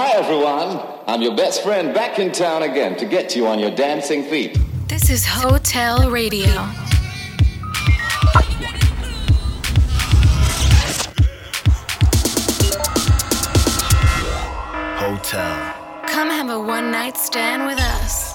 Hi, everyone. I'm your best friend back in town again to get you on your dancing feet. This is Hotel Radio. Hotel. Come have a one night stand with us.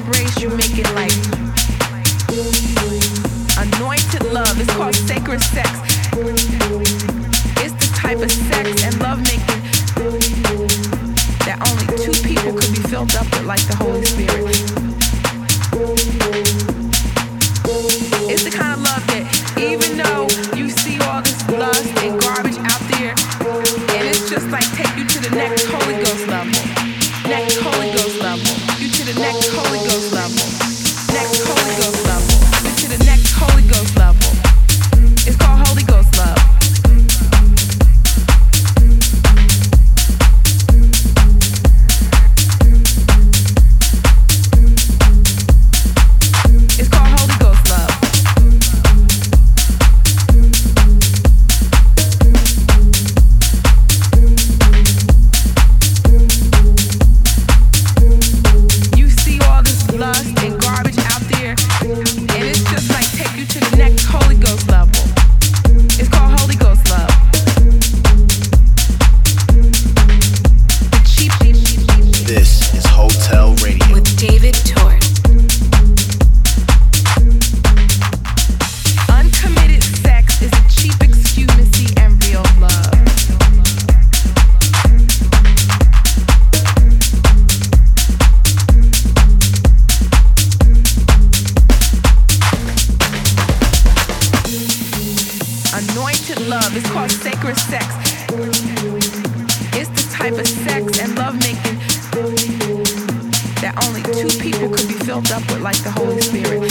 embrace, you make it like anointed love. It's called sacred sex. It's the type of sex and love making that only two people could be filled up with, like the Holy Holy Spirit.